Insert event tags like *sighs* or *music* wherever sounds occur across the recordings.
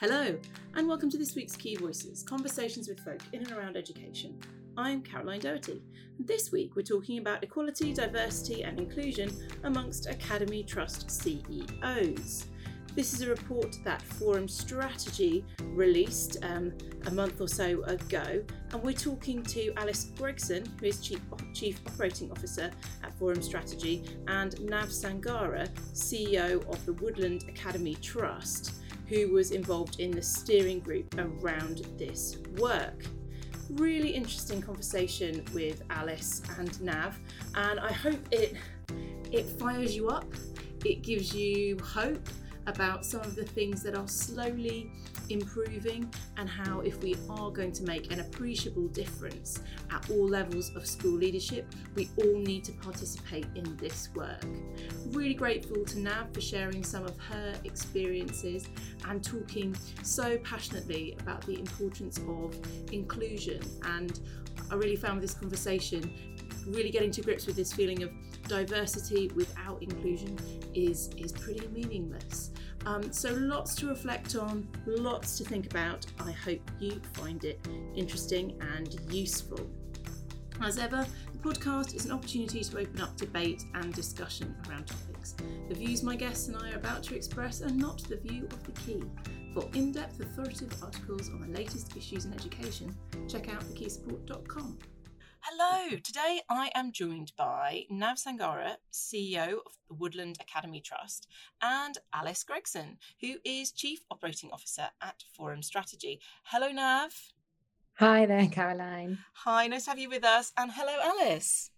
Hello, and welcome to this week's Key Voices Conversations with Folk in and around education. I'm Caroline Doherty, and this week we're talking about equality, diversity, and inclusion amongst Academy Trust CEOs. This is a report that Forum Strategy released um, a month or so ago, and we're talking to Alice Gregson, who is Chief, Chief Operating Officer at Forum Strategy, and Nav Sanghara, CEO of the Woodland Academy Trust who was involved in the steering group around this work. Really interesting conversation with Alice and Nav, and I hope it it fires you up. It gives you hope about some of the things that are slowly improving and how if we are going to make an appreciable difference at all levels of school leadership, we all need to participate in this work. Really grateful to Nav for sharing some of her experiences and talking so passionately about the importance of inclusion. And I really found this conversation really getting to grips with this feeling of diversity without inclusion is is pretty meaningless. Um, so lots to reflect on, lots to think about. I hope you find it interesting and useful. As ever, the podcast is an opportunity to open up debate and discussion around topics. The views my guests and I are about to express are not the view of the key. For in depth, authoritative articles on the latest issues in education, check out thekeysupport.com. Hello, today I am joined by Nav Sanghara, CEO of the Woodland Academy Trust, and Alice Gregson, who is Chief Operating Officer at Forum Strategy. Hello, Nav. Hi there, Caroline. Hi, nice to have you with us. And hello, Alice.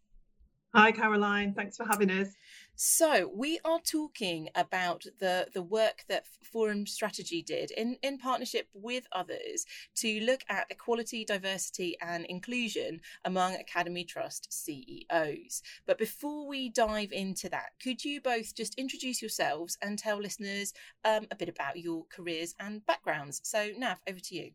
Hi, Caroline. Thanks for having us. So we are talking about the the work that Forum Strategy did in in partnership with others to look at equality, diversity, and inclusion among Academy Trust CEOs. But before we dive into that, could you both just introduce yourselves and tell listeners um, a bit about your careers and backgrounds? So Nav, over to you.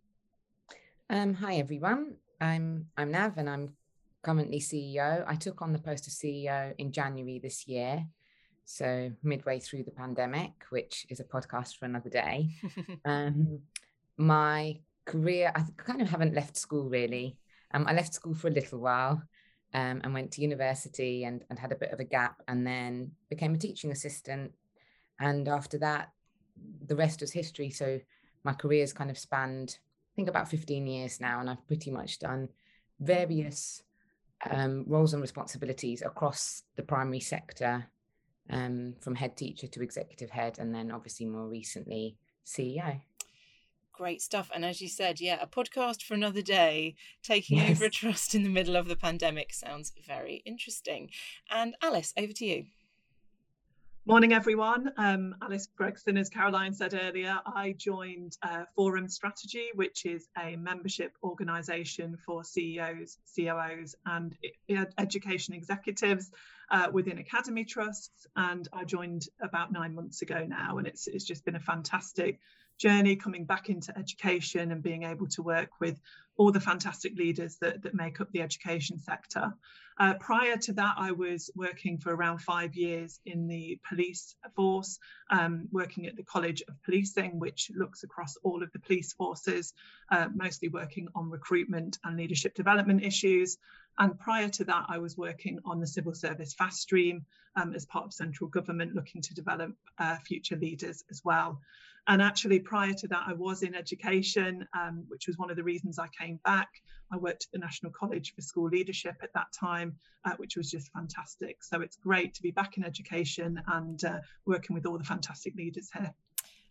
Um, hi everyone. I'm I'm Nav and I'm currently CEO. I took on the post of CEO in January this year. So, midway through the pandemic, which is a podcast for another day. *laughs* um, my career, I kind of haven't left school really. Um, I left school for a little while um, and went to university and, and had a bit of a gap and then became a teaching assistant. And after that, the rest was history. So, my career has kind of spanned, I think, about 15 years now, and I've pretty much done various um, roles and responsibilities across the primary sector, um, from head teacher to executive head, and then obviously more recently CEO. Great stuff. And as you said, yeah, a podcast for another day, taking yes. over a trust in the middle of the pandemic sounds very interesting. And Alice, over to you. Morning, everyone. Um, Alice Gregson, as Caroline said earlier, I joined uh, Forum Strategy, which is a membership organisation for CEOs, COOs, and education executives uh, within Academy Trusts. And I joined about nine months ago now, and it's it's just been a fantastic journey coming back into education and being able to work with all the fantastic leaders that, that make up the education sector. Uh, prior to that, I was working for around five years in the police force, um, working at the College of Policing, which looks across all of the police forces, uh, mostly working on recruitment and leadership development issues. And prior to that, I was working on the civil service fast stream um, as part of central government, looking to develop uh, future leaders as well. And actually, prior to that, I was in education, um, which was one of the reasons I came back. I worked at the National College for School Leadership at that time, uh, which was just fantastic. So it's great to be back in education and uh, working with all the fantastic leaders here.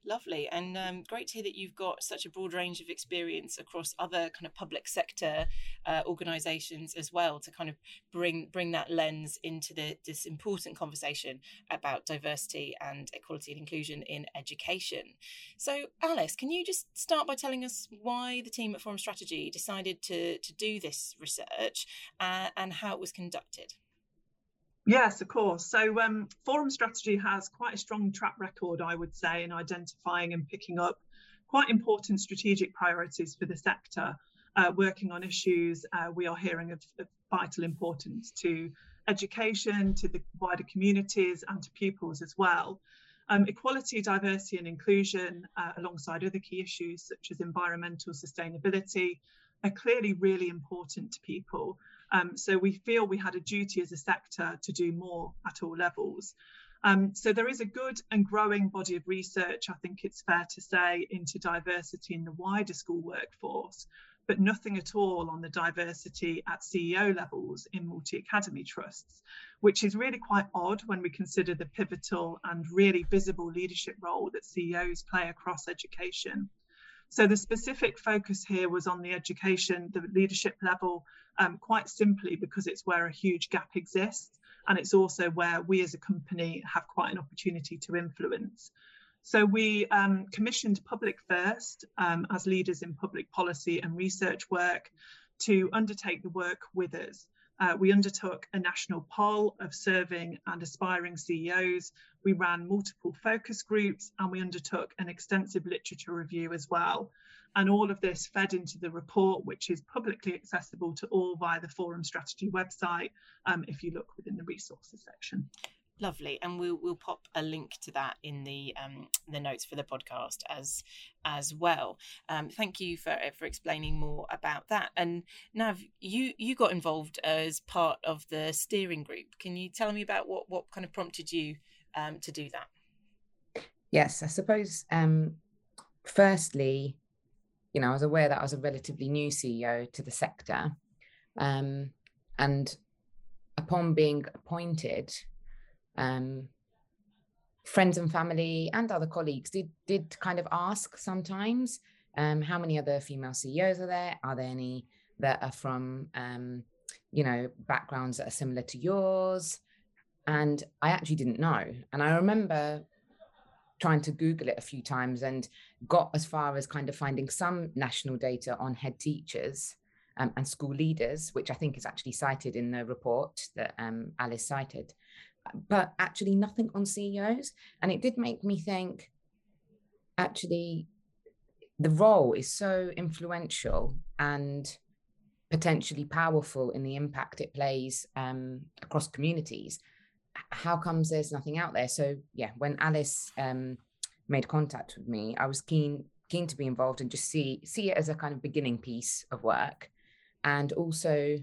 Lovely, and um, great to hear that you've got such a broad range of experience across other kind of public sector uh, organisations as well to kind of bring bring that lens into the, this important conversation about diversity and equality and inclusion in education. So, Alice, can you just start by telling us why the team at Forum Strategy decided to to do this research uh, and how it was conducted? Yes, of course. So, um, Forum Strategy has quite a strong track record, I would say, in identifying and picking up quite important strategic priorities for the sector, uh, working on issues uh, we are hearing of, of, vital importance to education, to the wider communities, and to pupils as well. Um, equality, diversity, and inclusion, uh, alongside other key issues such as environmental sustainability, are clearly really important to people. Um, so we feel we had a duty as a sector to do more at all levels. Um, so there is a good and growing body of research, I think it's fair to say, into diversity in the wider school workforce, but nothing at all on the diversity at CEO levels in multi academy trusts, which is really quite odd when we consider the pivotal and really visible leadership role that CEOs play across education. So the specific focus here was on the education, the leadership level, um, quite simply because it's where a huge gap exists. And it's also where we as a company have quite an opportunity to influence. So we um, commissioned Public First um, as leaders in public policy and research work to undertake the work with us. Uh, we undertook a national poll of serving and aspiring CEOs. We ran multiple focus groups and we undertook an extensive literature review as well. And all of this fed into the report, which is publicly accessible to all via the Forum Strategy website um, if you look within the resources section. Lovely, and we'll we'll pop a link to that in the um, the notes for the podcast as as well. Um, thank you for for explaining more about that. And Nav, you you got involved as part of the steering group. Can you tell me about what what kind of prompted you um, to do that? Yes, I suppose. Um, firstly, you know, I was aware that I was a relatively new CEO to the sector, um, and upon being appointed um, friends and family and other colleagues did did kind of ask sometimes um, how many other female CEOs are there? Are there any that are from um, you know backgrounds that are similar to yours? And I actually didn't know. And I remember trying to Google it a few times and got as far as kind of finding some national data on head teachers um, and school leaders, which I think is actually cited in the report that um, Alice cited but actually nothing on CEOs. And it did make me think actually, the role is so influential and potentially powerful in the impact it plays um, across communities. How comes there's nothing out there? So yeah, when Alice um, made contact with me, I was keen keen to be involved and just see see it as a kind of beginning piece of work, and also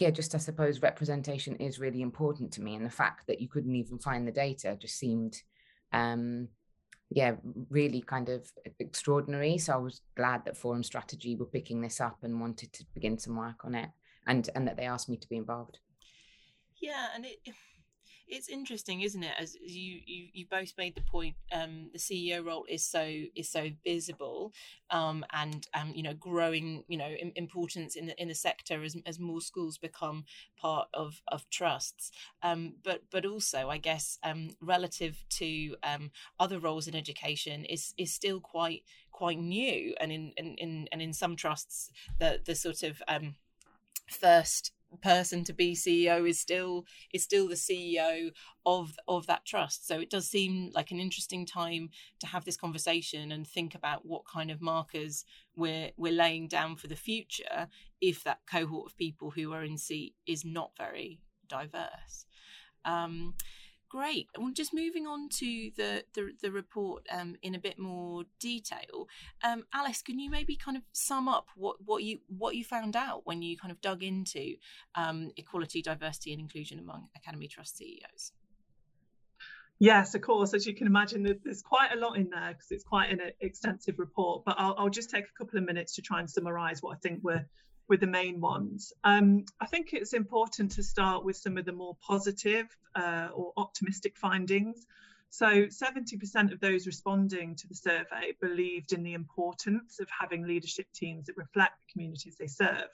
yeah, just I suppose representation is really important to me, and the fact that you couldn't even find the data just seemed, um, yeah, really kind of extraordinary. So I was glad that Forum Strategy were picking this up and wanted to begin some work on it, and and that they asked me to be involved. Yeah, and it it's interesting, isn't it? As you you, you both made the point, um, the CEO role is so is so visible, um, and um, you know, growing you know importance in the in the sector as as more schools become part of of trusts. Um, but but also, I guess, um, relative to um, other roles in education, is is still quite quite new, and in, in, in and in some trusts, the the sort of um, first person to be CEO is still is still the CEO of of that trust. So it does seem like an interesting time to have this conversation and think about what kind of markers we're we're laying down for the future if that cohort of people who are in seat is not very diverse. Um, Great. Well, just moving on to the the, the report um, in a bit more detail. Um, Alice, can you maybe kind of sum up what, what you what you found out when you kind of dug into um, equality, diversity, and inclusion among Academy Trust CEOs? Yes, of course. As you can imagine, there's quite a lot in there because it's quite an extensive report. But I'll, I'll just take a couple of minutes to try and summarise what I think were with the main ones. Um, I think it's important to start with some of the more positive uh, or optimistic findings. So 70% of those responding to the survey believed in the importance of having leadership teams that reflect the communities they serve.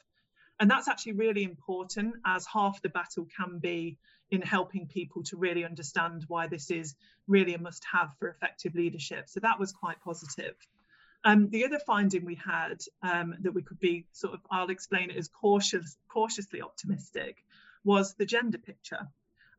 And that's actually really important as half the battle can be in helping people to really understand why this is really a must have for effective leadership. So that was quite positive. Um, the other finding we had um, that we could be sort of, I'll explain it as cautious, cautiously optimistic, was the gender picture.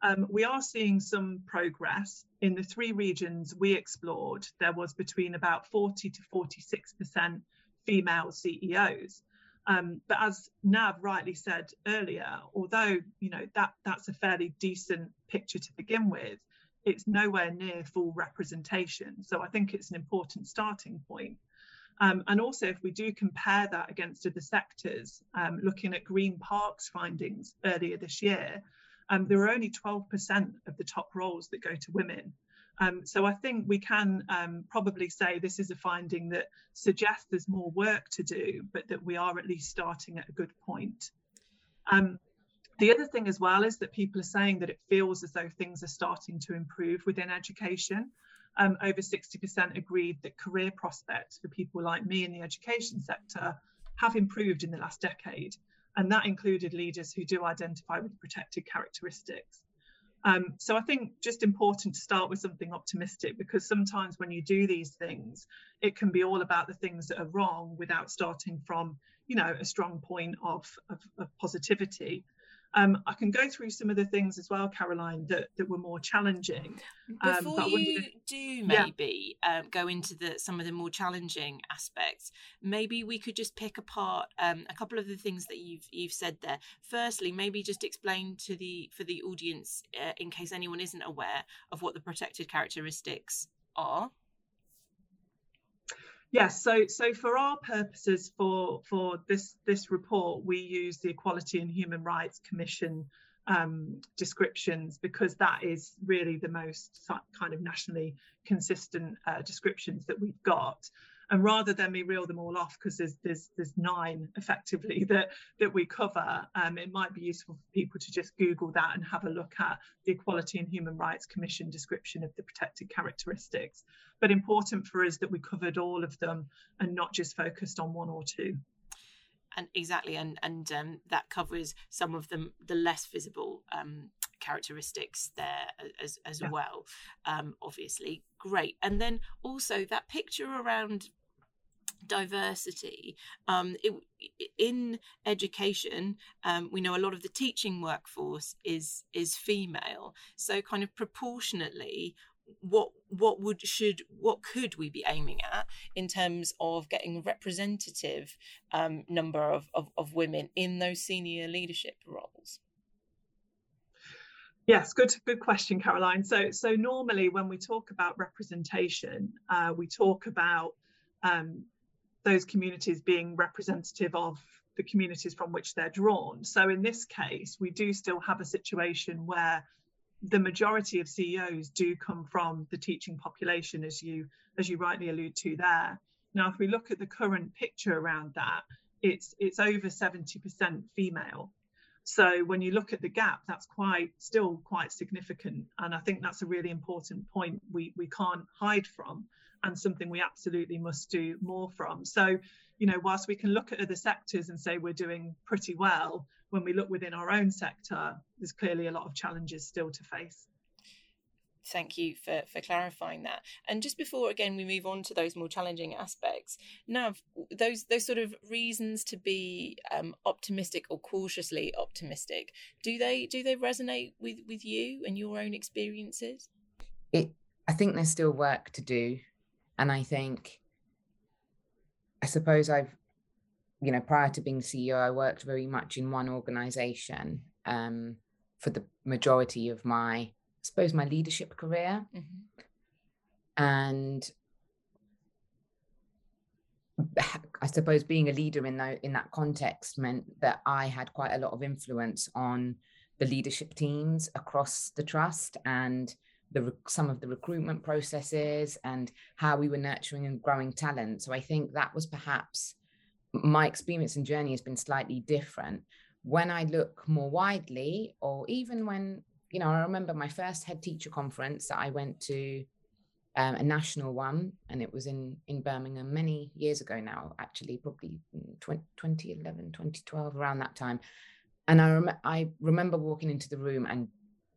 Um, we are seeing some progress in the three regions we explored. There was between about 40 to 46% female CEOs. Um, but as Nav rightly said earlier, although you know that that's a fairly decent picture to begin with, it's nowhere near full representation. So I think it's an important starting point. Um, and also, if we do compare that against other sectors, um, looking at Green Park's findings earlier this year, um, there are only 12% of the top roles that go to women. Um, so I think we can um, probably say this is a finding that suggests there's more work to do, but that we are at least starting at a good point. Um, the other thing as well is that people are saying that it feels as though things are starting to improve within education. Um, over 60% agreed that career prospects for people like me in the education sector have improved in the last decade. And that included leaders who do identify with protected characteristics. Um, so I think just important to start with something optimistic because sometimes when you do these things, it can be all about the things that are wrong without starting from, you know, a strong point of, of, of positivity. Um, I can go through some of the things as well, Caroline, that, that were more challenging. Um, Before you do maybe yeah. um, go into the some of the more challenging aspects, maybe we could just pick apart um, a couple of the things that you've you've said there. Firstly, maybe just explain to the for the audience, uh, in case anyone isn't aware of what the protected characteristics are. Yes, so so for our purposes for for this this report, we use the Equality and Human Rights Commission um, descriptions because that is really the most kind of nationally consistent uh, descriptions that we've got and rather than me reel them all off because there's there's there's nine effectively *laughs* that that we cover um, it might be useful for people to just google that and have a look at the equality and human rights commission description of the protected characteristics. But important for us that we covered all of them and not just focused on one or two. And exactly and and um, that covers some of them the less visible um, characteristics there as as yeah. well um, obviously. Great. And then also that picture around diversity um, it, in education um, we know a lot of the teaching workforce is is female. So kind of proportionately what what would should what could we be aiming at in terms of getting a representative um, number of, of, of women in those senior leadership roles Yes, good good question, Caroline. So so normally when we talk about representation, uh, we talk about um, those communities being representative of the communities from which they're drawn. So in this case, we do still have a situation where the majority of CEOs do come from the teaching population, as you as you rightly allude to there. Now, if we look at the current picture around that, it's it's over 70% female. So when you look at the gap, that's quite still quite significant. And I think that's a really important point we, we can't hide from and something we absolutely must do more from. So, you know, whilst we can look at other sectors and say we're doing pretty well, when we look within our own sector, there's clearly a lot of challenges still to face thank you for for clarifying that. And just before again we move on to those more challenging aspects now those those sort of reasons to be um, optimistic or cautiously optimistic do they do they resonate with with you and your own experiences? It i think there's still work to do. And i think i suppose i've you know prior to being ceo i worked very much in one organization um, for the majority of my suppose my leadership career mm-hmm. and *sighs* I suppose being a leader in that in that context meant that I had quite a lot of influence on the leadership teams across the trust and the some of the recruitment processes and how we were nurturing and growing talent. So I think that was perhaps my experience and journey has been slightly different. When I look more widely, or even when you know, I remember my first head teacher conference that I went to, um, a national one, and it was in in Birmingham many years ago now, actually, probably 20, 2011, 2012, around that time. And I, rem- I remember walking into the room, and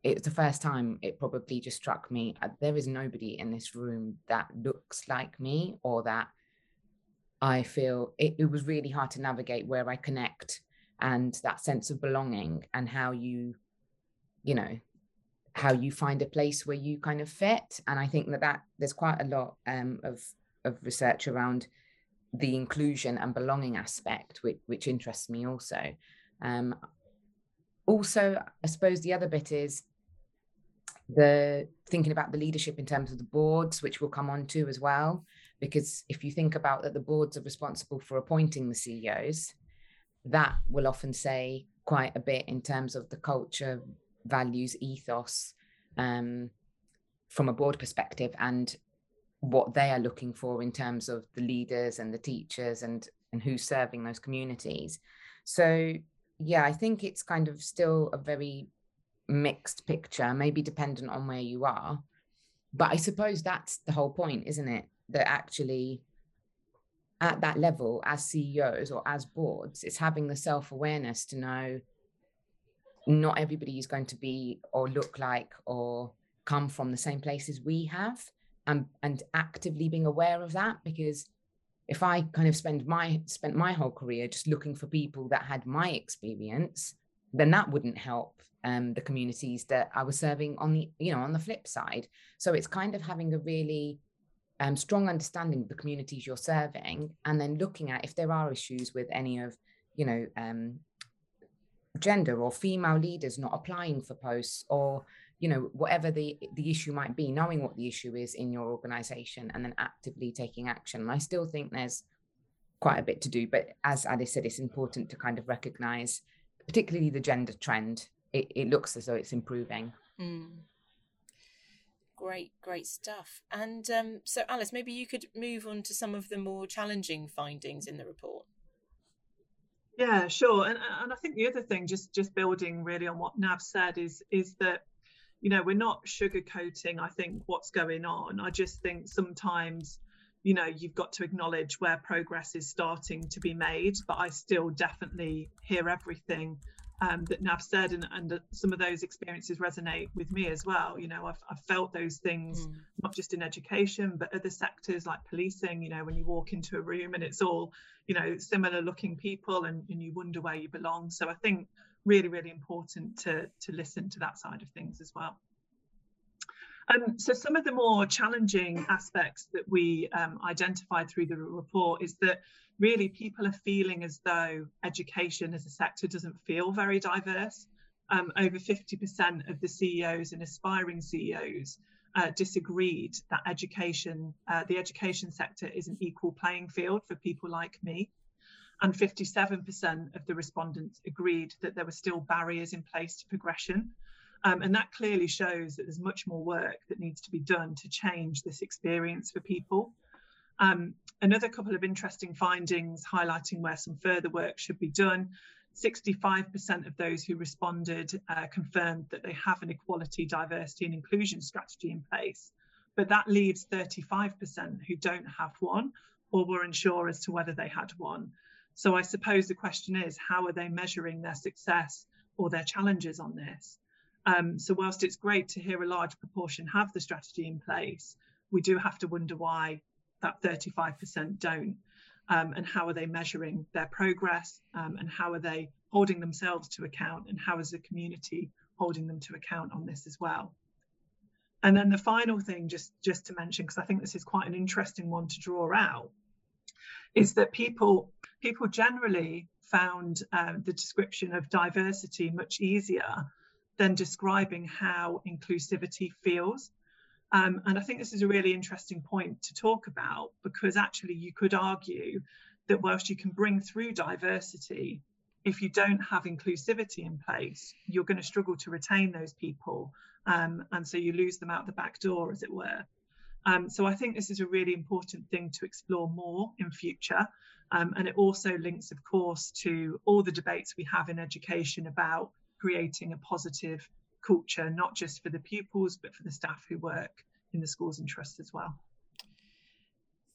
it's the first time it probably just struck me uh, there is nobody in this room that looks like me or that I feel it, it was really hard to navigate where I connect and that sense of belonging and how you, you know, how you find a place where you kind of fit. And I think that, that there's quite a lot um, of, of research around the inclusion and belonging aspect, which, which interests me also. Um, also, I suppose the other bit is the thinking about the leadership in terms of the boards, which we'll come on to as well. Because if you think about that, the boards are responsible for appointing the CEOs, that will often say quite a bit in terms of the culture, values, ethos um, from a board perspective and what they are looking for in terms of the leaders and the teachers and and who's serving those communities. So yeah, I think it's kind of still a very mixed picture, maybe dependent on where you are. But I suppose that's the whole point, isn't it? That actually at that level, as CEOs or as boards, it's having the self awareness to know not everybody is going to be or look like or come from the same places we have. And and actively being aware of that because if i kind of spend my spent my whole career just looking for people that had my experience then that wouldn't help um, the communities that i was serving on the you know on the flip side. So it's kind of having a really um, strong understanding of the communities you're serving and then looking at if there are issues with any of you know um, gender or female leaders not applying for posts or you know whatever the the issue might be knowing what the issue is in your organization and then actively taking action. And i still think there's quite a bit to do but as alice said it's important to kind of recognize particularly the gender trend. It, it looks as though it's improving. Mm. great great stuff. And um, so alice maybe you could move on to some of the more challenging findings in the report yeah sure and, and i think the other thing just just building really on what nav said is is that you know we're not sugarcoating i think what's going on. I just think sometimes you know you've got to acknowledge where progress is starting to be made but i still definitely hear everything um, that nav said and, and some of those experiences resonate with me as well you know i've, I've felt those things mm. not just in education but other sectors like policing you know when you walk into a room and it's all you know similar looking people and, and you wonder where you belong so i think really, really important to, to listen to that side of things as well. Um, so some of the more challenging aspects that we um, identified through the report is that really people are feeling as though education as a sector doesn't feel very diverse. Um, over 50% of the CEOs and aspiring CEOs uh, disagreed that education, uh, the education sector is an equal playing field for people like me and 57% of the respondents agreed that there were still barriers in place to progression. Um, and that clearly shows that there's much more work that needs to be done to change this experience for people. Um, another couple of interesting findings highlighting where some further work should be done. 65% of those who responded uh, confirmed that they have an equality, diversity, and inclusion strategy in place. But that leaves 35% who don't have one or were unsure as to whether they had one. So I suppose the question is, how are they measuring their success or their challenges on this? Um, so whilst it's great to hear a large proportion have the strategy in place, we do have to wonder why that 35% don't. Um, and how are they measuring their progress? Um, and how are they holding themselves to account? And how is the community holding them to account on this as well? And then the final thing just just to mention because i think this is quite an interesting one to draw out is that people people generally found uh, the description of diversity much easier than describing how inclusivity feels. Um, and I think this is a really interesting point to talk about because actually you could argue that whilst you can bring through diversity, if you don't have inclusivity in place, you're going to struggle to retain those people. Um, and so you lose them out the back door, as it were. Um, so I think this is a really important thing to explore more in future. Um, and it also links, of course, to all the debates we have in education about creating a positive culture, not just for the pupils, but for the staff who work in the schools and trusts as well.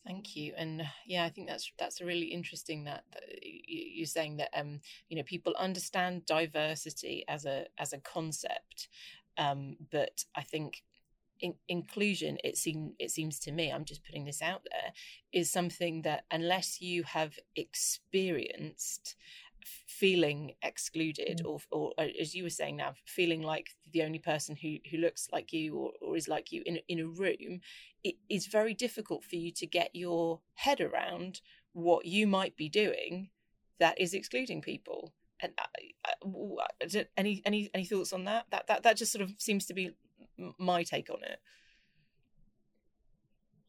Thank you, and yeah, I think that's that's really interesting that, that you're saying that um you know people understand diversity as a as a concept, um, but I think in- inclusion it seems it seems to me i'm just putting this out there is something that unless you have experienced feeling excluded mm. or, or uh, as you were saying now feeling like the only person who who looks like you or, or is like you in, in a room it is very difficult for you to get your head around what you might be doing that is excluding people and uh, uh, any any any thoughts on that that that that just sort of seems to be my take on it.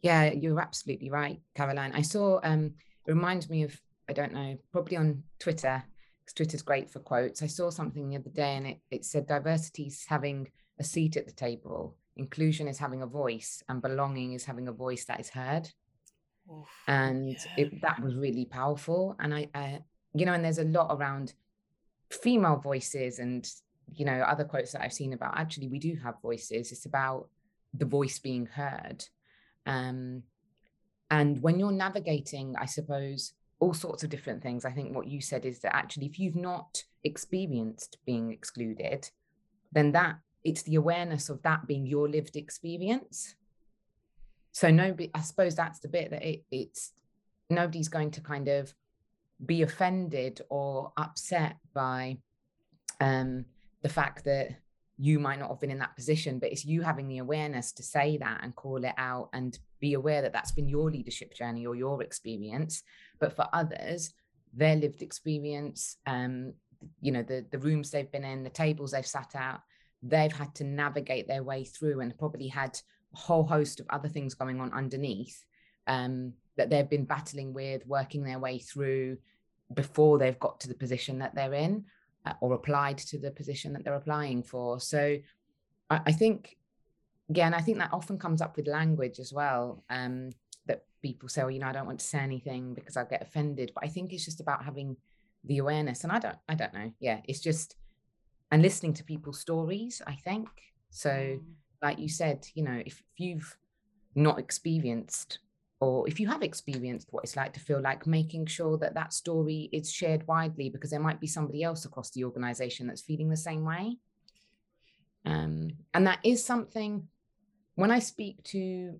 Yeah, you're absolutely right, Caroline. I saw um it reminds me of I don't know, probably on Twitter, because Twitter's great for quotes. I saw something the other day and it, it said diversity is having a seat at the table, inclusion is having a voice, and belonging is having a voice that is heard. Oof, and yeah. it, that was really powerful. And I, I, you know, and there's a lot around female voices and, you know, other quotes that I've seen about actually we do have voices. It's about the voice being heard. Um, and when you're navigating, I suppose, all sorts of different things, I think what you said is that actually, if you've not experienced being excluded, then that it's the awareness of that being your lived experience. So nobody, I suppose that's the bit that it, it's nobody's going to kind of be offended or upset by um, the fact that you might not have been in that position, but it's you having the awareness to say that and call it out and be aware that that's been your leadership journey or your experience. But for others, their lived experience, um, you know, the the rooms they've been in, the tables they've sat at, they've had to navigate their way through and probably had a whole host of other things going on underneath um, that they've been battling with, working their way through before they've got to the position that they're in uh, or applied to the position that they're applying for. So I, I think, yeah, and I think that often comes up with language as well. Um, that people say, well, you know, I don't want to say anything because I'll get offended. But I think it's just about having the awareness. And I don't, I don't know. Yeah, it's just and listening to people's stories, I think. So, mm. like you said, you know, if, if you've not experienced or if you have experienced what it's like to feel like making sure that that story is shared widely because there might be somebody else across the organization that's feeling the same way um, and that is something when i speak to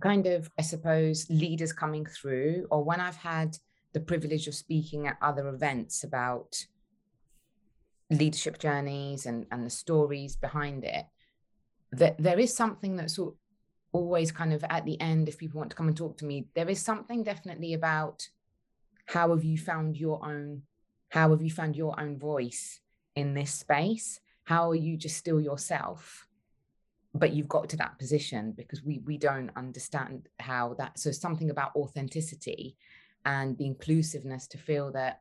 kind of i suppose leaders coming through or when i've had the privilege of speaking at other events about leadership journeys and, and the stories behind it, that there is something that's always kind of at the end, if people want to come and talk to me, there is something definitely about how have you found your own, how have you found your own voice in this space? How are you just still yourself? But you've got to that position because we we don't understand how that so something about authenticity and the inclusiveness to feel that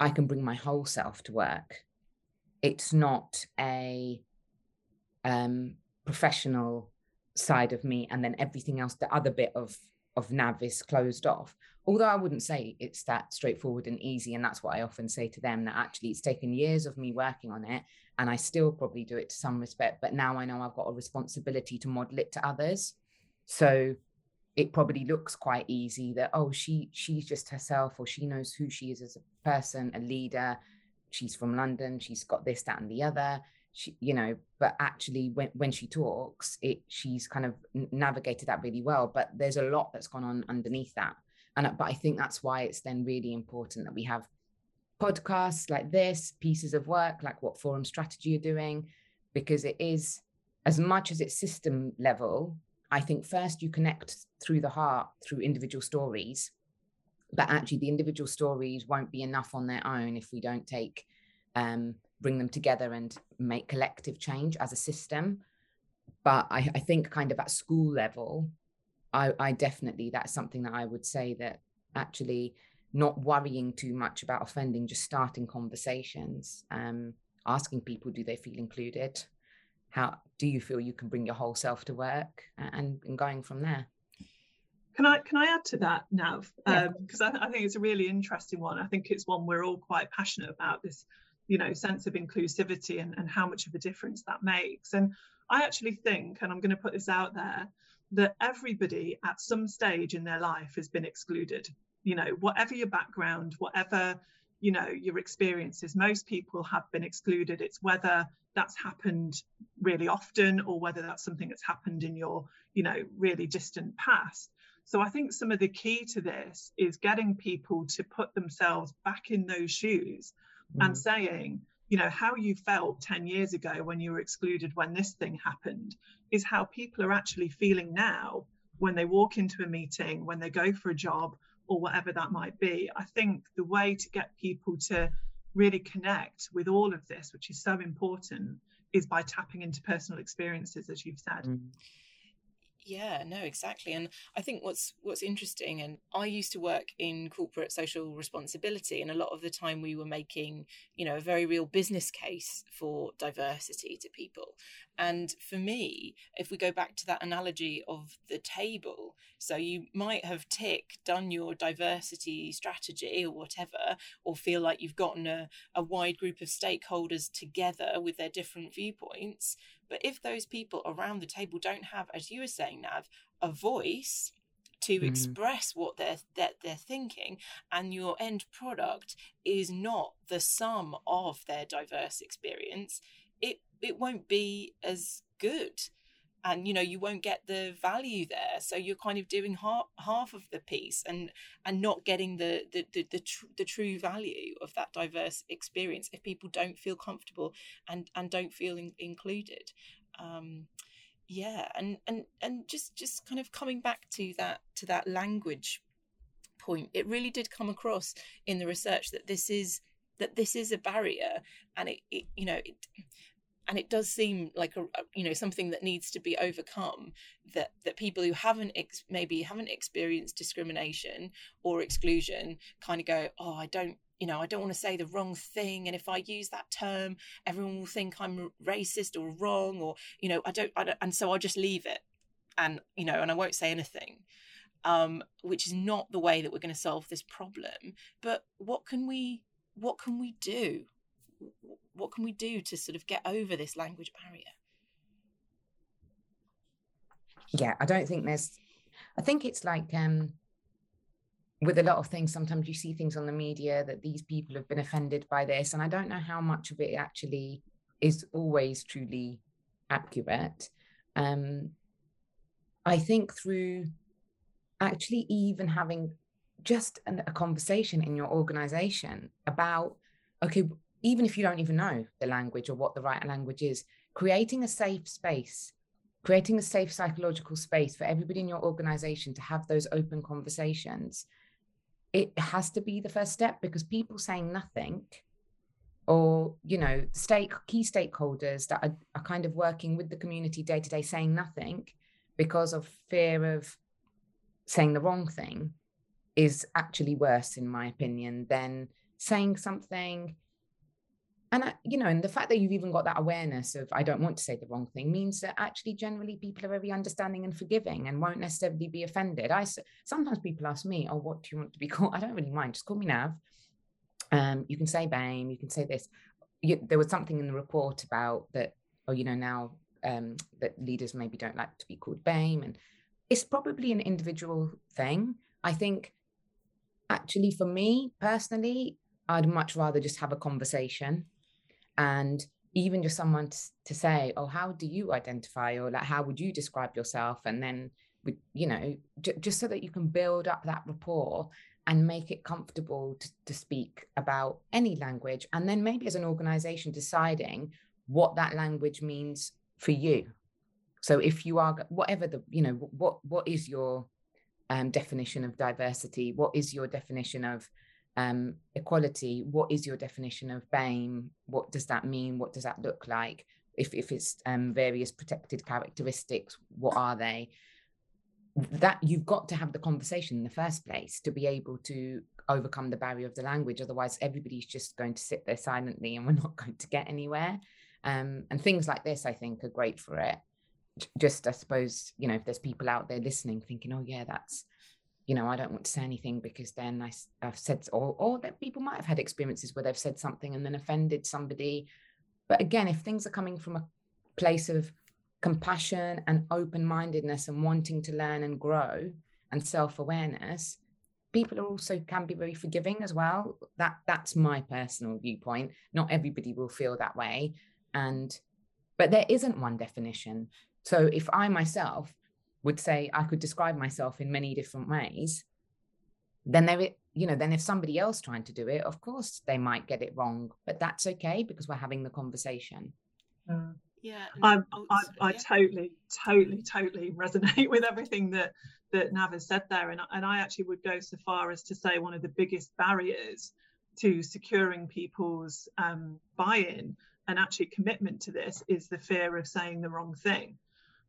I can bring my whole self to work. It's not a um, professional side of me and then everything else the other bit of of nav is closed off although i wouldn't say it's that straightforward and easy and that's what i often say to them that actually it's taken years of me working on it and i still probably do it to some respect but now i know i've got a responsibility to model it to others so it probably looks quite easy that oh she she's just herself or she knows who she is as a person a leader she's from London, she's got this, that, and the other. She, you know, but actually, when when she talks, it she's kind of navigated that really well. But there's a lot that's gone on underneath that, and but I think that's why it's then really important that we have podcasts like this, pieces of work like what Forum Strategy are doing, because it is as much as it's system level. I think first you connect through the heart through individual stories but actually the individual stories won't be enough on their own if we don't take um, bring them together and make collective change as a system but I, I think kind of at school level I, I definitely that's something that i would say that actually not worrying too much about offending just starting conversations um, asking people do they feel included how do you feel you can bring your whole self to work and, and going from there can I can I add to that, Nav? Because yeah. um, I, I, think it's a really interesting one. I think it's one we're all quite passionate about. This, you know, sense of inclusivity and, and how much of a difference that makes. And I actually think, and I'm going to put this out there, that everybody at some stage in their life has been excluded. You know, whatever your background, whatever you know your experiences, most people have been excluded. It's whether that's happened really often or whether that's something that's happened in your you know really distant past so I think some of the key to this is getting people to put themselves back in those shoes mm. and saying, you know, how you felt 10 years ago when you were excluded when this thing happened is how people are actually feeling now when they walk into a meeting, when they go for a job, or whatever that might be. I think the way to get people to really connect with all of this, which is so important, is by tapping into personal experiences, as you've said. Mm yeah no exactly and i think what's what's interesting and i used to work in corporate social responsibility and a lot of the time we were making you know a very real business case for diversity to people and for me if we go back to that analogy of the table so you might have tick done your diversity strategy or whatever or feel like you've gotten a, a wide group of stakeholders together with their different viewpoints but if those people around the table don't have, as you were saying, Nav, a voice to mm express what they're that they're thinking, and your end product is not the sum of their diverse experience, it it won't be as good and you know you won't get the value there. So you're kind of doing half half of the piece and and not getting the the the, the, tr- the true value of that diverse experience if people don't feel comfortable and and don't feel in- included. Um yeah and and and just just kind of coming back to that to that language point it really did come across in the research that this is that this is a barrier and it, it you know it, and it does seem like a, you know something that needs to be overcome that that people who haven't ex- maybe haven't experienced discrimination or exclusion kind of go oh i don't you know i don't want to say the wrong thing and if i use that term everyone will think i'm racist or wrong or you know i don't, I don't and so i'll just leave it and you know and i won't say anything um, which is not the way that we're going to solve this problem. But what can we what can we do what can we do to sort of get over this language barrier? Yeah, I don't think there's. I think it's like um, with a lot of things. Sometimes you see things on the media that these people have been offended by this, and I don't know how much of it actually is always truly accurate. Um, I think through actually even having just an, a conversation in your organization about okay even if you don't even know the language or what the right language is, creating a safe space, creating a safe psychological space for everybody in your organization to have those open conversations, it has to be the first step because people saying nothing or you know stake key stakeholders that are, are kind of working with the community day to day saying nothing because of fear of saying the wrong thing is actually worse in my opinion than saying something and I, you know and the fact that you've even got that awareness of i don't want to say the wrong thing means that actually generally people are very understanding and forgiving and won't necessarily be offended. I sometimes people ask me oh what do you want to be *laughs* called? I don't really mind. Just call me nav. Um you can say bame you can say this. You, there was something in the report about that oh you know now um that leaders maybe don't like to be called bame and it's probably an individual thing. I think actually for me personally i'd much rather just have a conversation and even just someone to, to say oh how do you identify? or like how would you describe yourself? and then you know j- just so that you can build up that rapport and make it comfortable to, to speak about any language and then maybe as an organization deciding what that language means for you. So if you are whatever the you know what what is your um, definition of diversity? What is your definition of um, equality, what is your definition of BAME? What does that mean? What does that look like? If, if it's um, various protected characteristics, what are they? That you've got to have the conversation in the first place to be able to overcome the barrier of the language. Otherwise, everybody's just going to sit there silently and we're *laughs* not going to get anywhere. Um, and things like this, I think, are great for it. Just, I suppose, you know, if there's people out there listening thinking, oh, yeah, that's you know, I don't want to say anything because then I, have said, or, or that people might have had experiences where they've said something and then offended somebody. But again, if things are coming from a place of compassion and open mindedness and wanting to learn and grow and self awareness, people are also can be very forgiving as well. That that's my personal viewpoint. Not everybody will feel that way, and but there isn't one definition. So if I myself would say I could describe myself in many different ways, then there, you know, then if somebody else trying to do it, of course they might get it wrong, but that's okay because we're having the conversation. Uh, yeah, I, I, I totally, totally, totally resonate *laughs* with everything that that Nav has said there, and and I actually would go so far as to say one of the biggest barriers to securing people's um, buy-in and actually commitment to this is the fear of saying the wrong thing.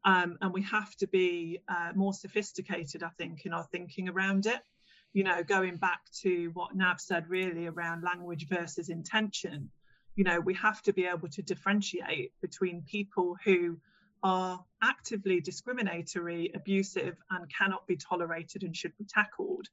Um, and we have to be uh, more sophisticated, I think, in our thinking around it. You know, going back to what Nav said really around language versus intention, you know, we have to be able to differentiate between people who are actively discriminatory, abusive, and cannot be tolerated and should be tackled,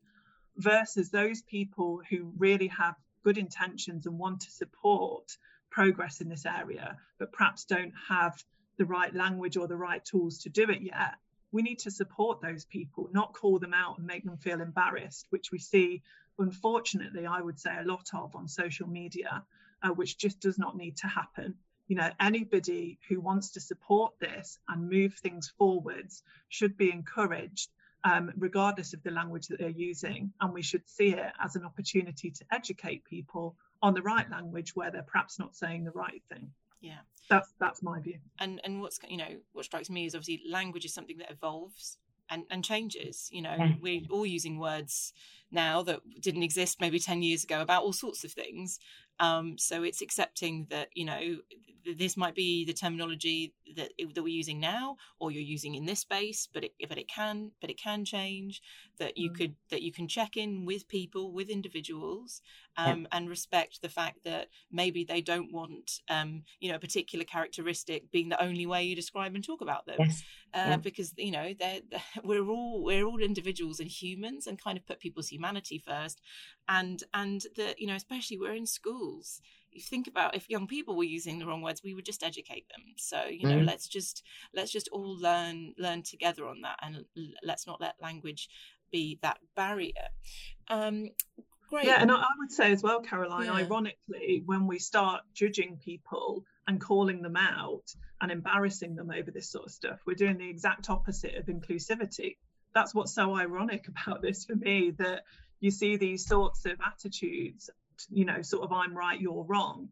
versus those people who really have good intentions and want to support progress in this area, but perhaps don't have the right language or the right tools to do it yet. We need to support those people, not call them out and make them feel embarrassed, which we see, unfortunately, I would say a lot of on social media, uh, which just does not need to happen you know anybody who wants to support this and move things forwards should be encouraged um, regardless of the language that they're using and we should see it as an opportunity to educate people on the right language where they're perhaps not saying the right thing yeah that's that's my view and and what's you know what strikes me is obviously language is something that evolves and, and changes. You know, yeah. we're all using words now that didn't exist maybe 10 years ago about all sorts of things. Um, so it's accepting that, you know, this might be the terminology that that we're using now or you're using in this space but it but it can but it can change that you mm. could that you can check in with people with individuals um, yeah. and respect the fact that maybe they don't want um, you know a particular characteristic being the only way you describe and talk about them yes. uh, yeah. because you know they're, they're, *laughs* we're all we're all individuals and humans and kind of put people's humanity first and and that you know especially we're in schools you think about if young people were using the wrong words we would just educate them so you know mm. let's just let's just all learn learn together on that and let's not let language be that barrier um great yeah and i, would say as well caroline yeah. ironically when we start judging people and calling them out and embarrassing them over this sort of stuff we're doing the exact opposite of inclusivity that's what's so ironic *laughs* about this for me that you see these sorts of attitudes you know sort of i'm right you're wrong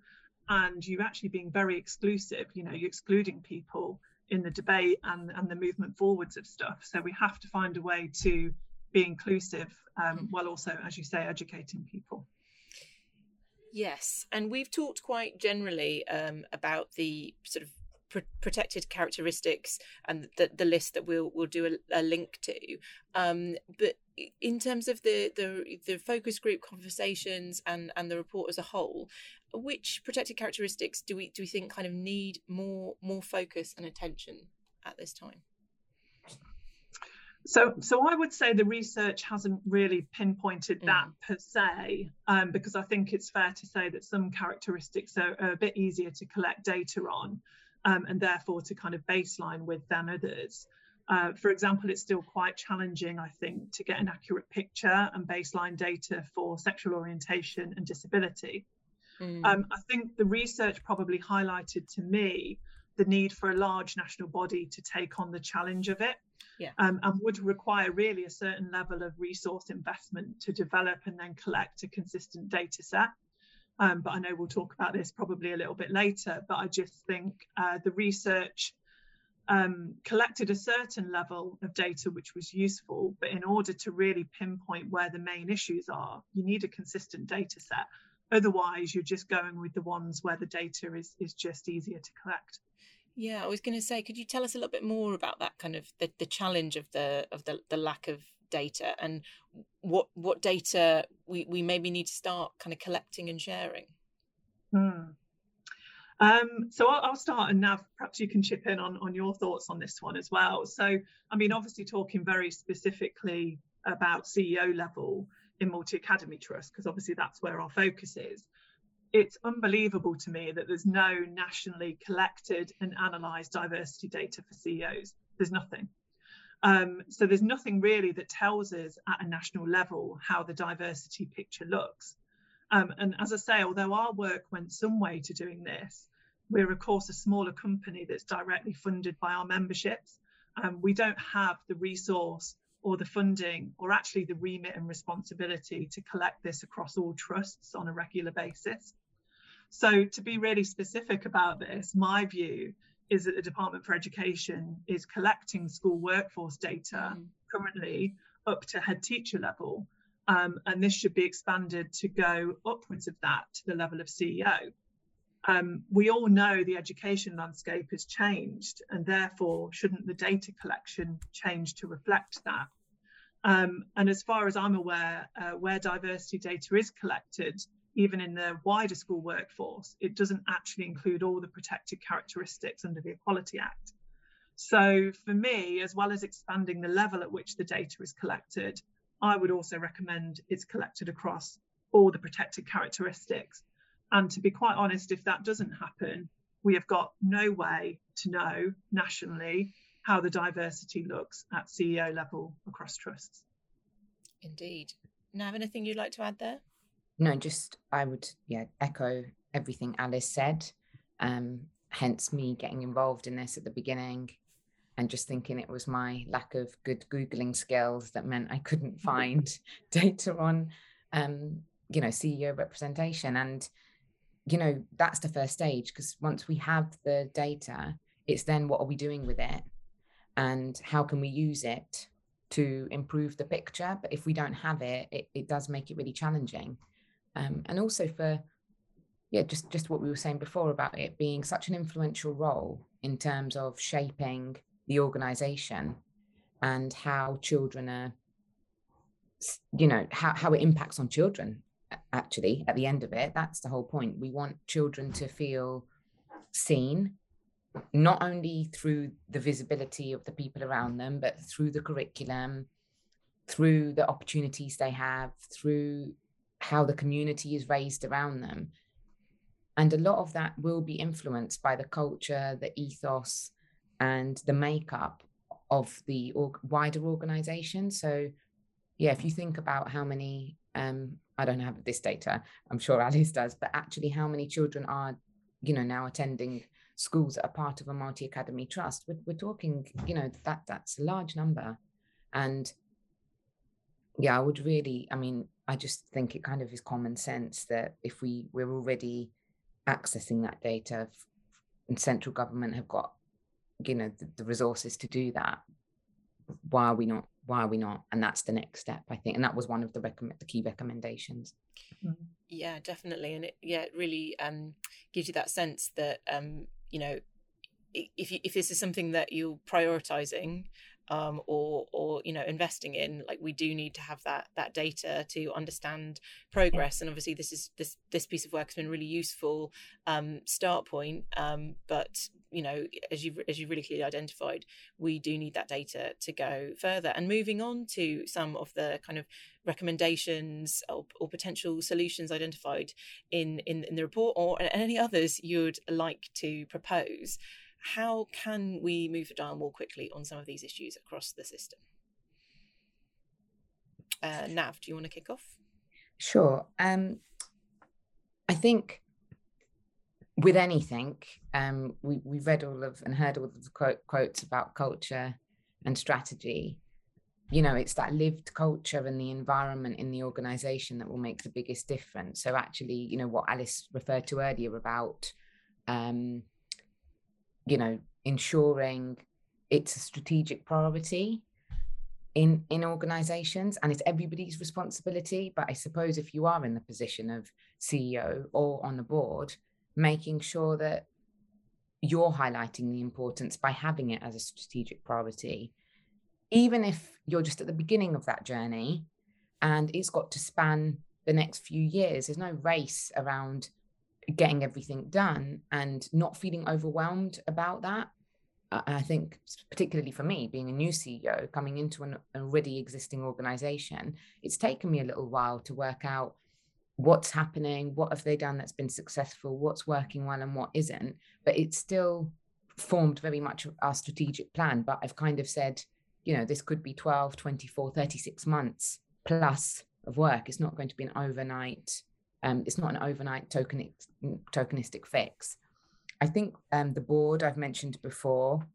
and you're actually being very exclusive you know you're excluding people in the debate and and the movement forwards of stuff. So we have to find a way to be inclusive um, while also as you say educating people. Yes and we've talked quite generally um, about the sort of pr- protected characteristics and the, the list that we'll we'll do a, a link to. Um, but in terms of the, the the focus group conversations and and the report as a whole which protected characteristics do we do we think kind of need more more focus and attention at this time? So, so I would say the research hasn't really pinpointed that mm. per se, um, because I think it's fair to say that some characteristics are, are a bit easier to collect data on, um, and therefore to kind of baseline with than others. Uh, for example, it's still quite challenging, I think, to get an accurate picture and baseline data for sexual orientation and disability. Mm. Um, I think the research probably highlighted to me the need for a large national body to take on the challenge of it yeah. um, and would require really a certain level of resource investment to develop and then collect a consistent data set. Um, but I know we'll talk about this probably a little bit later. But I just think uh, the research um, collected a certain level of data which was useful, but in order to really pinpoint where the main issues are, you need a consistent data set. Otherwise, you're just going with the ones where the data is is just easier to collect. Yeah, I was going to say, could you tell us a little bit more about that kind of the, the challenge of the of the, the lack of data and what what data we, we maybe need to start kind of collecting and sharing? Hmm. Um, so I'll, I'll, start, and Nav, perhaps you can chip in on, on your thoughts on this one as well. So, I mean, obviously talking very specifically about CEO level in Multi Academy Trust, because obviously that's where our focus is it's unbelievable to me that there's no nationally collected and analysed diversity data for CEOs. There's nothing. Um, so there's nothing really that tells us at a national level how the diversity picture looks. Um, and as I say, although our work went some way to doing this, we're of course a smaller company that's directly funded by our memberships. Um, we don't have the resource or the funding or actually the remit and responsibility to collect this across all trusts on a regular basis. So, to be really specific about this, my view is that the Department for Education is collecting school workforce data mm. currently up to head teacher level. Um, and this should be expanded to go upwards of that to the level of CEO. um, we all know the education landscape has changed, and therefore, shouldn't the data collection change to reflect that? Um, and as far as I'm aware, uh, where diversity data is collected, even in the wider school workforce, it doesn't actually include all the protected characteristics under the Equality Act. So, for me, as well as expanding the level at which the data is collected, I would also recommend it's collected across all the protected characteristics and to be quite honest, if that doesn't happen, we have got no way to know nationally how the diversity looks at CEO level across trusts. Indeed. Nav, anything you'd like to add there? No, just I would yeah echo everything Alice said. Um, hence me getting involved in this at the beginning and just thinking it was my lack of good googling skills that meant I couldn't *laughs* find *laughs* data on um, you know CEO representation. And you know that's the first stage because once we have the data it's then what are we doing with it? And how can we use it to improve the picture? But if we don't have it it, it does make it really challenging um, and also for yeah just just what we were saying before about it being such an influential role in terms of shaping the organization and how children are you know how, how it impacts on children actually at the end of it. That's the whole point. We want children to feel seen not only through the visibility of the people around them but through the curriculum through the opportunities they have through how the community is raised around them and a lot of that will be influenced by the culture the ethos and the makeup of the wider organization so yeah if you think about how many um, I don't have this data. I'm sure *laughs* Alice does, but actually, how many children are, you know, now attending schools that are part of a multi academy trust? We're, we're talking, you know, that that's a large number, and yeah, I would really. I mean, I just think it kind of is common sense that if we we're already accessing that data, and central government have got, you know, the, the resources to do that, why are we not why are we not? And that's the next step i think. And that was one of the recommend the key recommendations. Mm-hmm. yeah definitely. And it yeah it really um gives you that sense that um you know if you, if this is something that you're prioritizing um, or or you know investing in like we do need to have that that data to understand progress and obviously this is this this piece of work has been really useful um, start point um, but you know as you as you really clearly identified we do need that data to go further. And moving on to some of the kind of recommendations or, or potential solutions identified in, in in the report or any others you'd like to propose how can we move the dial more quickly on some of these issues across the system? Uh, Nav, do you want to kick off? Sure. Um, I think with anything, um, we, we've read all of and heard all of the quote, quotes about culture and strategy. You know, it's that lived culture and the environment in the organization that will make the biggest difference. So, actually, you know, what Alice referred to earlier about um, you know, ensuring it's a strategic priority in in organizations and it's everybody's responsibility. But i suppose if you are in the position of ceo or on the board making sure that you're highlighting the importance by having it as a strategic priority even if you're just at the beginning of that journey and it's got to span the next few years there's no race around getting everything done and not feeling overwhelmed about that. I think, particularly for me, being a new CEO coming into an already existing organization, it's taken me a little while to work out what's happening, what have they done that's been successful, what's working well, and what isn't. But it's still formed very much our strategic plan. But I've kind of said, you know, this could be 12, 24, 36 months plus of work. It's not going to be an overnight um, it's not an overnight token, tokenistic fix. I think um, the board I've mentioned before,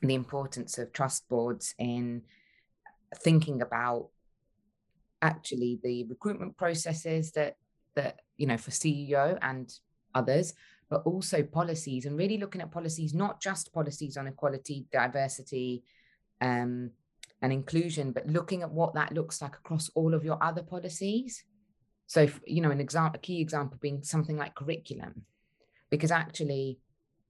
the importance of trust boards in thinking about actually the recruitment processes that that you know for CEO and others, but also policies and really looking at policies, not just policies on equality, diversity, um, and inclusion, but looking at what that looks like across all of your other policies. So, you know, an example, a key example being something like curriculum. because actually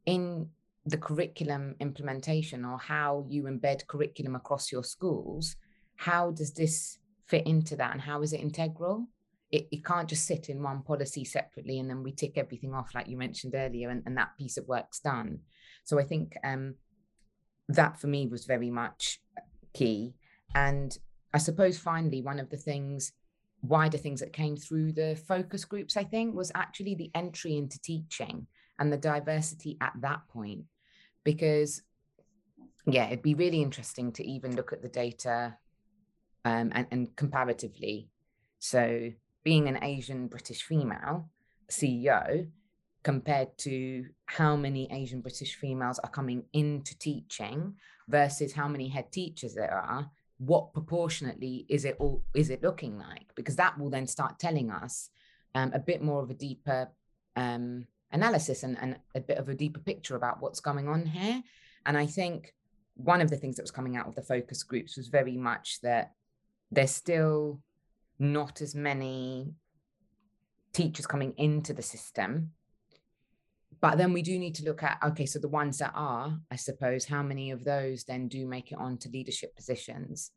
in the curriculum implementation or how you embed curriculum across your schools how does this fit into that and how is it integral? It, it can't just sit in one policy separately and then we tick everything off like you mentioned earlier and, and that piece of work's done. So i think um, that for me was very much key. And i suppose finally one of the things wider things that came through the focus groups i think was actually the entry into teaching and the diversity at that point. Because yeah it'd be really interesting to even look at the data um, and, and comparatively. So being an Asian British female CEO compared to how many Asian British females are coming into teaching versus how many head teachers there are, what proportionately is it all is it looking like? Because that will then start telling us um, a bit more of a deeper um, analysis and, and a bit of a deeper picture about what's going on here. And I think one of the things that was coming out of the focus groups was very much that there's still not as many teachers coming into the system. But then we do need to look at okay, so the ones that are, I suppose, how many of those then do make it onto leadership positions,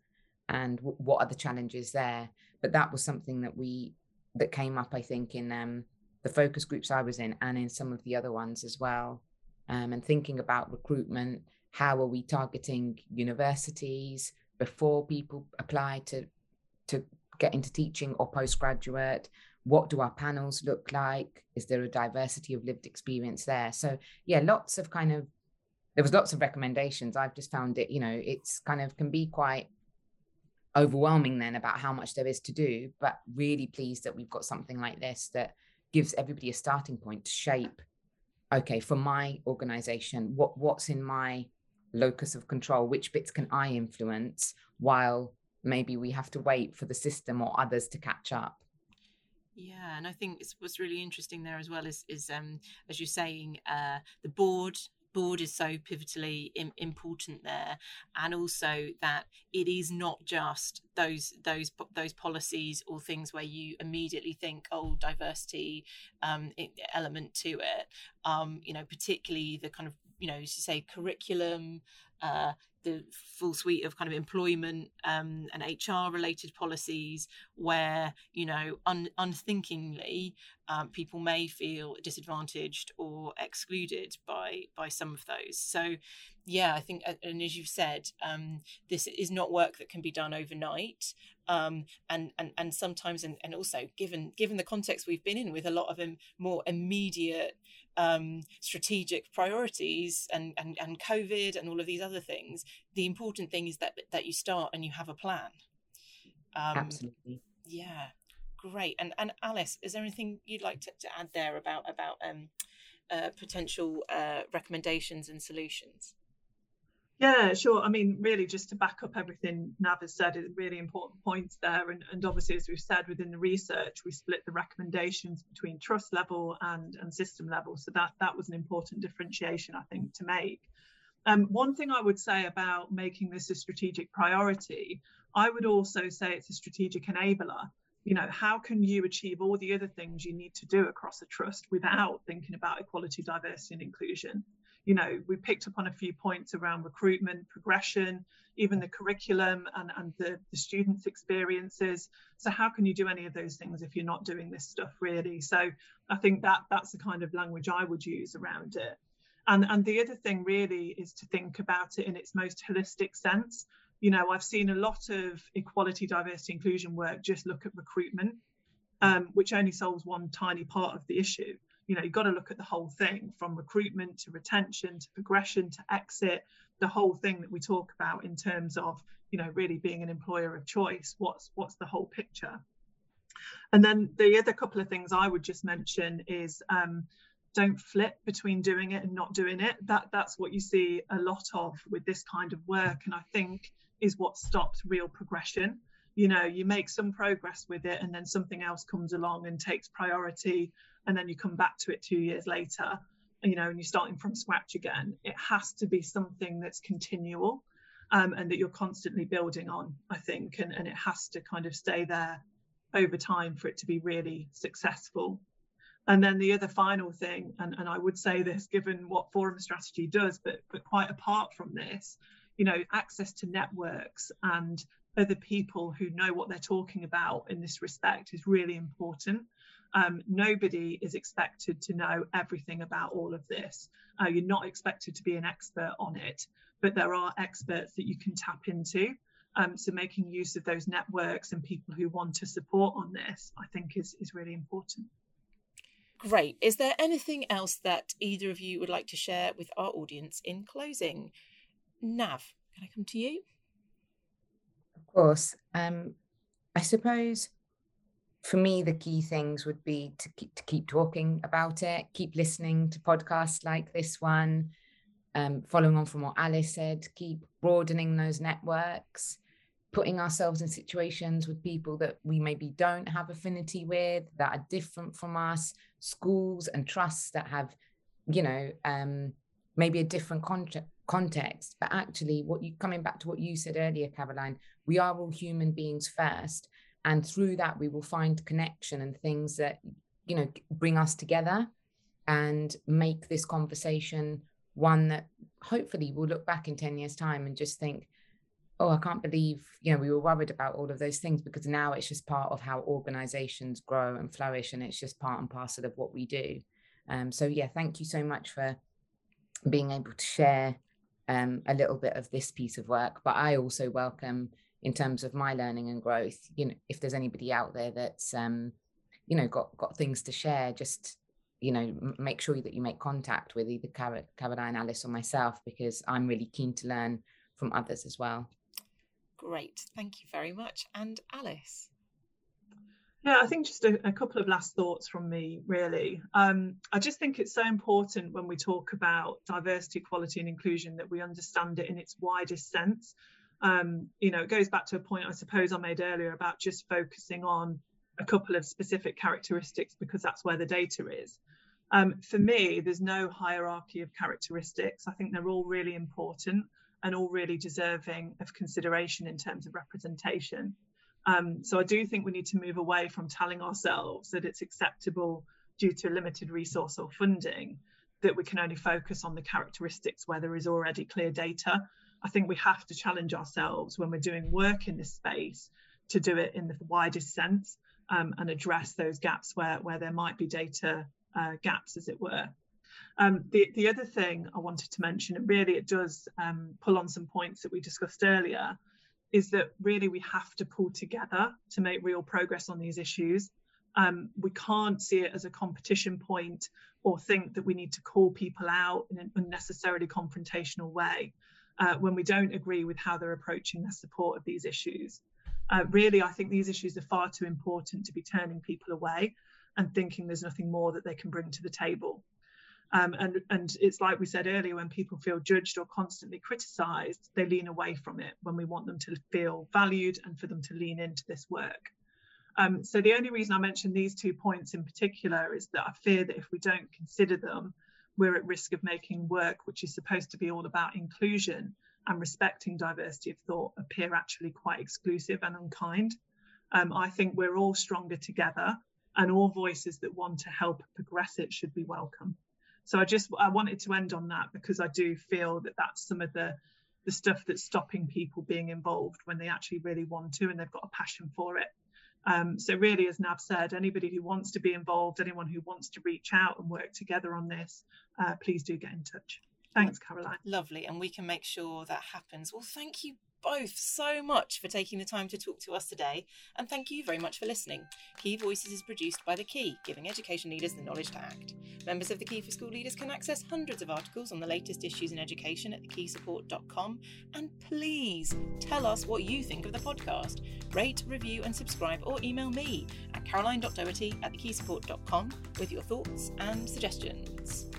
and w- what are the challenges there? But that was something that we that came up, I think, in um, the focus groups I was in, and in some of the other ones as well. Um, and thinking about recruitment, how are we targeting universities before people apply to to get into teaching or postgraduate? What do our panels look like? Is there a diversity of lived experience there? So, yeah, lots of kind of, there was lots of recommendations. I've just found it, you know, it's kind of can be quite overwhelming then about how much there is to do, but really pleased that we've got something like this that gives everybody a starting point to shape okay for my organization what what's in my locus of control which bits can i influence while maybe we have to wait for the system or others to catch up yeah and i think what's really interesting there as well is is um as you're saying uh the board board is so pivotally Im- important there and also that it is not just those those those policies or things where you immediately think oh diversity um, element to it. Um, you know particularly the kind of you know, as you say, curriculum, uh, the full suite of kind of employment um, and HR related policies where, you know, un- unthinkingly um, people may feel disadvantaged or excluded by by some of those. So, yeah, I think, and as you've said, um, this is not work that can be done overnight. Um, and and and sometimes, and, and also given given the context we've been in with a lot of more immediate um, strategic priorities and, and and COVID and all of these other things, the important thing is that that you start and you have a plan. Um, Absolutely. Yeah, great. And and Alice, is there anything you'd like to, to add there about about um, uh, potential uh, recommendations and solutions? Yeah, sure. I mean, really, just to back up everything Nav has said, is really important points there. And, and obviously, as we've said within the research, we split the recommendations between trust level and, and system level. So that that was an important differentiation, I think, to make. Um, one thing I would say about making this a strategic priority, I would also say it's a strategic enabler. You know, how can you achieve all the other things you need to do across a trust without thinking about equality, diversity, and inclusion? You know, we picked up on a few points around recruitment, progression, even the curriculum and, and the, the students' experiences. So how can you do any of those things if you're not doing this stuff really? So I think that that's the kind of language I would use around it. And, and the other thing really is to think about it in its most holistic sense. You know, I've seen a lot of equality, diversity, inclusion work just look at recruitment, um, which only solves one tiny part of the issue you know you've got to look at the whole thing from recruitment to retention to progression to exit the whole thing that we talk about in terms of you know really being an employer of choice. What's what's the whole picture? And then the other couple of things i would just mention is um, don't flip between doing it and not doing it. That that's what you see a lot of with this kind of work and i think is what stops real progression you know you make some progress with it and then something else comes along and takes priority and then you come back to it two years later you know and you're starting from scratch again. It has to be something that's continual um, and that you're constantly building on i think and, and it has to kind of stay there over time for it to be really successful. And then the other final thing, and, and I would say this given what forum strategy does, but but quite apart from this, you know, access to networks and other people who know what they're talking about in this respect is really important. Um, nobody is expected to know everything about all of this. Uh, you're not expected to be an expert on it, but there are experts that you can tap into. Um, so making use of those networks and people who want to support on this, I think, is is really important. Great. Is there anything else that either of you would like to share with our audience in closing? Nav, can I come to you? Course. Um, I suppose for me, the key things would be to keep, to keep talking about it, keep listening to podcasts like this one, um, following on from what Alice said, keep broadening those networks, putting ourselves in situations with people that we maybe don't have affinity with, that are different from us, schools and trusts that have, you know, um, maybe a different context context but actually what you coming back to what you said earlier caroline we are all human beings first and through that we will find connection and things that you know bring us together and make this conversation one that hopefully we'll look back in 10 years time and just think oh i can't believe you know we were worried about all of those things because now it's just part of how organizations grow and flourish and it's just part and parcel of what we do. Um, so yeah thank you so much for being able to share um, a little bit of this piece of work but i also welcome in terms of my learning and growth you know if there's anybody out there that's um you know got got things to share just you know make sure that you make contact with either Car- caroline alice or myself because i'm really keen to learn from others as well. Great. Thank you very much. And alice yeah, I think just a, a, couple of last thoughts from me, really. Um, I just think it's so important when we talk about diversity, equality, and inclusion that we understand it in its widest sense um, you know, it goes back to a point I suppose I made earlier about just focusing on a couple of specific characteristics because that's where the data is. Um, for me, there's no hierarchy of characteristics. I think they're all really important and all really deserving of consideration in terms of representation. Um, so I do think we need to move away from telling ourselves that it's acceptable due to limited resource or funding that we can only focus on the characteristics where there is already clear data I think we have to challenge ourselves when we're doing work in this space to do it in the widest sense um, and address those gaps where, where there might be data uh, gaps, as it were. Um, the, the other thing I wanted to mention, and really it does um, pull on some points that we discussed earlier, is that really we have to pull together to make real progress on these issues. Um, we can't see it as a competition point or think that we need to call people out in an unnecessarily confrontational way uh, when we don't agree with how they're approaching their support of these issues. Uh, really, I think these issues are far too important to be turning people away and thinking there's nothing more that they can bring to the table. Um, and, and it's like we said earlier, when people feel judged or constantly criticized, they lean away from it when we want them to feel valued and for them to lean into this work. Um, so the only reason I mention these two points in particular is that I fear that if we don't consider them, we're at risk of making work which is supposed to be all about inclusion and respecting diversity of thought appear actually quite exclusive and unkind. Um, I think we're all stronger together, and all voices that want to help progress it should be welcome. So I just I wanted to end on that because I do feel that that's some of the the stuff that's stopping people being involved when they actually really want to and they've got a passion for it. Um, so really, as Nav said, anybody who wants to be involved, anyone who wants to reach out and work together on this, uh, please do get in touch. Thanks, Caroline. Lovely, and we can make sure that happens. Well, thank you both so much for taking the time to talk to us today, and thank you very much for listening. Key Voices is produced by The Key, giving education leaders the knowledge to act. Members of The Key for School Leaders can access hundreds of articles on the latest issues in education at thekeysupport.com, and please tell us what you think of the podcast. Rate, review, and subscribe, or email me at caroline.doherty at thekeysupport.com with your thoughts and suggestions.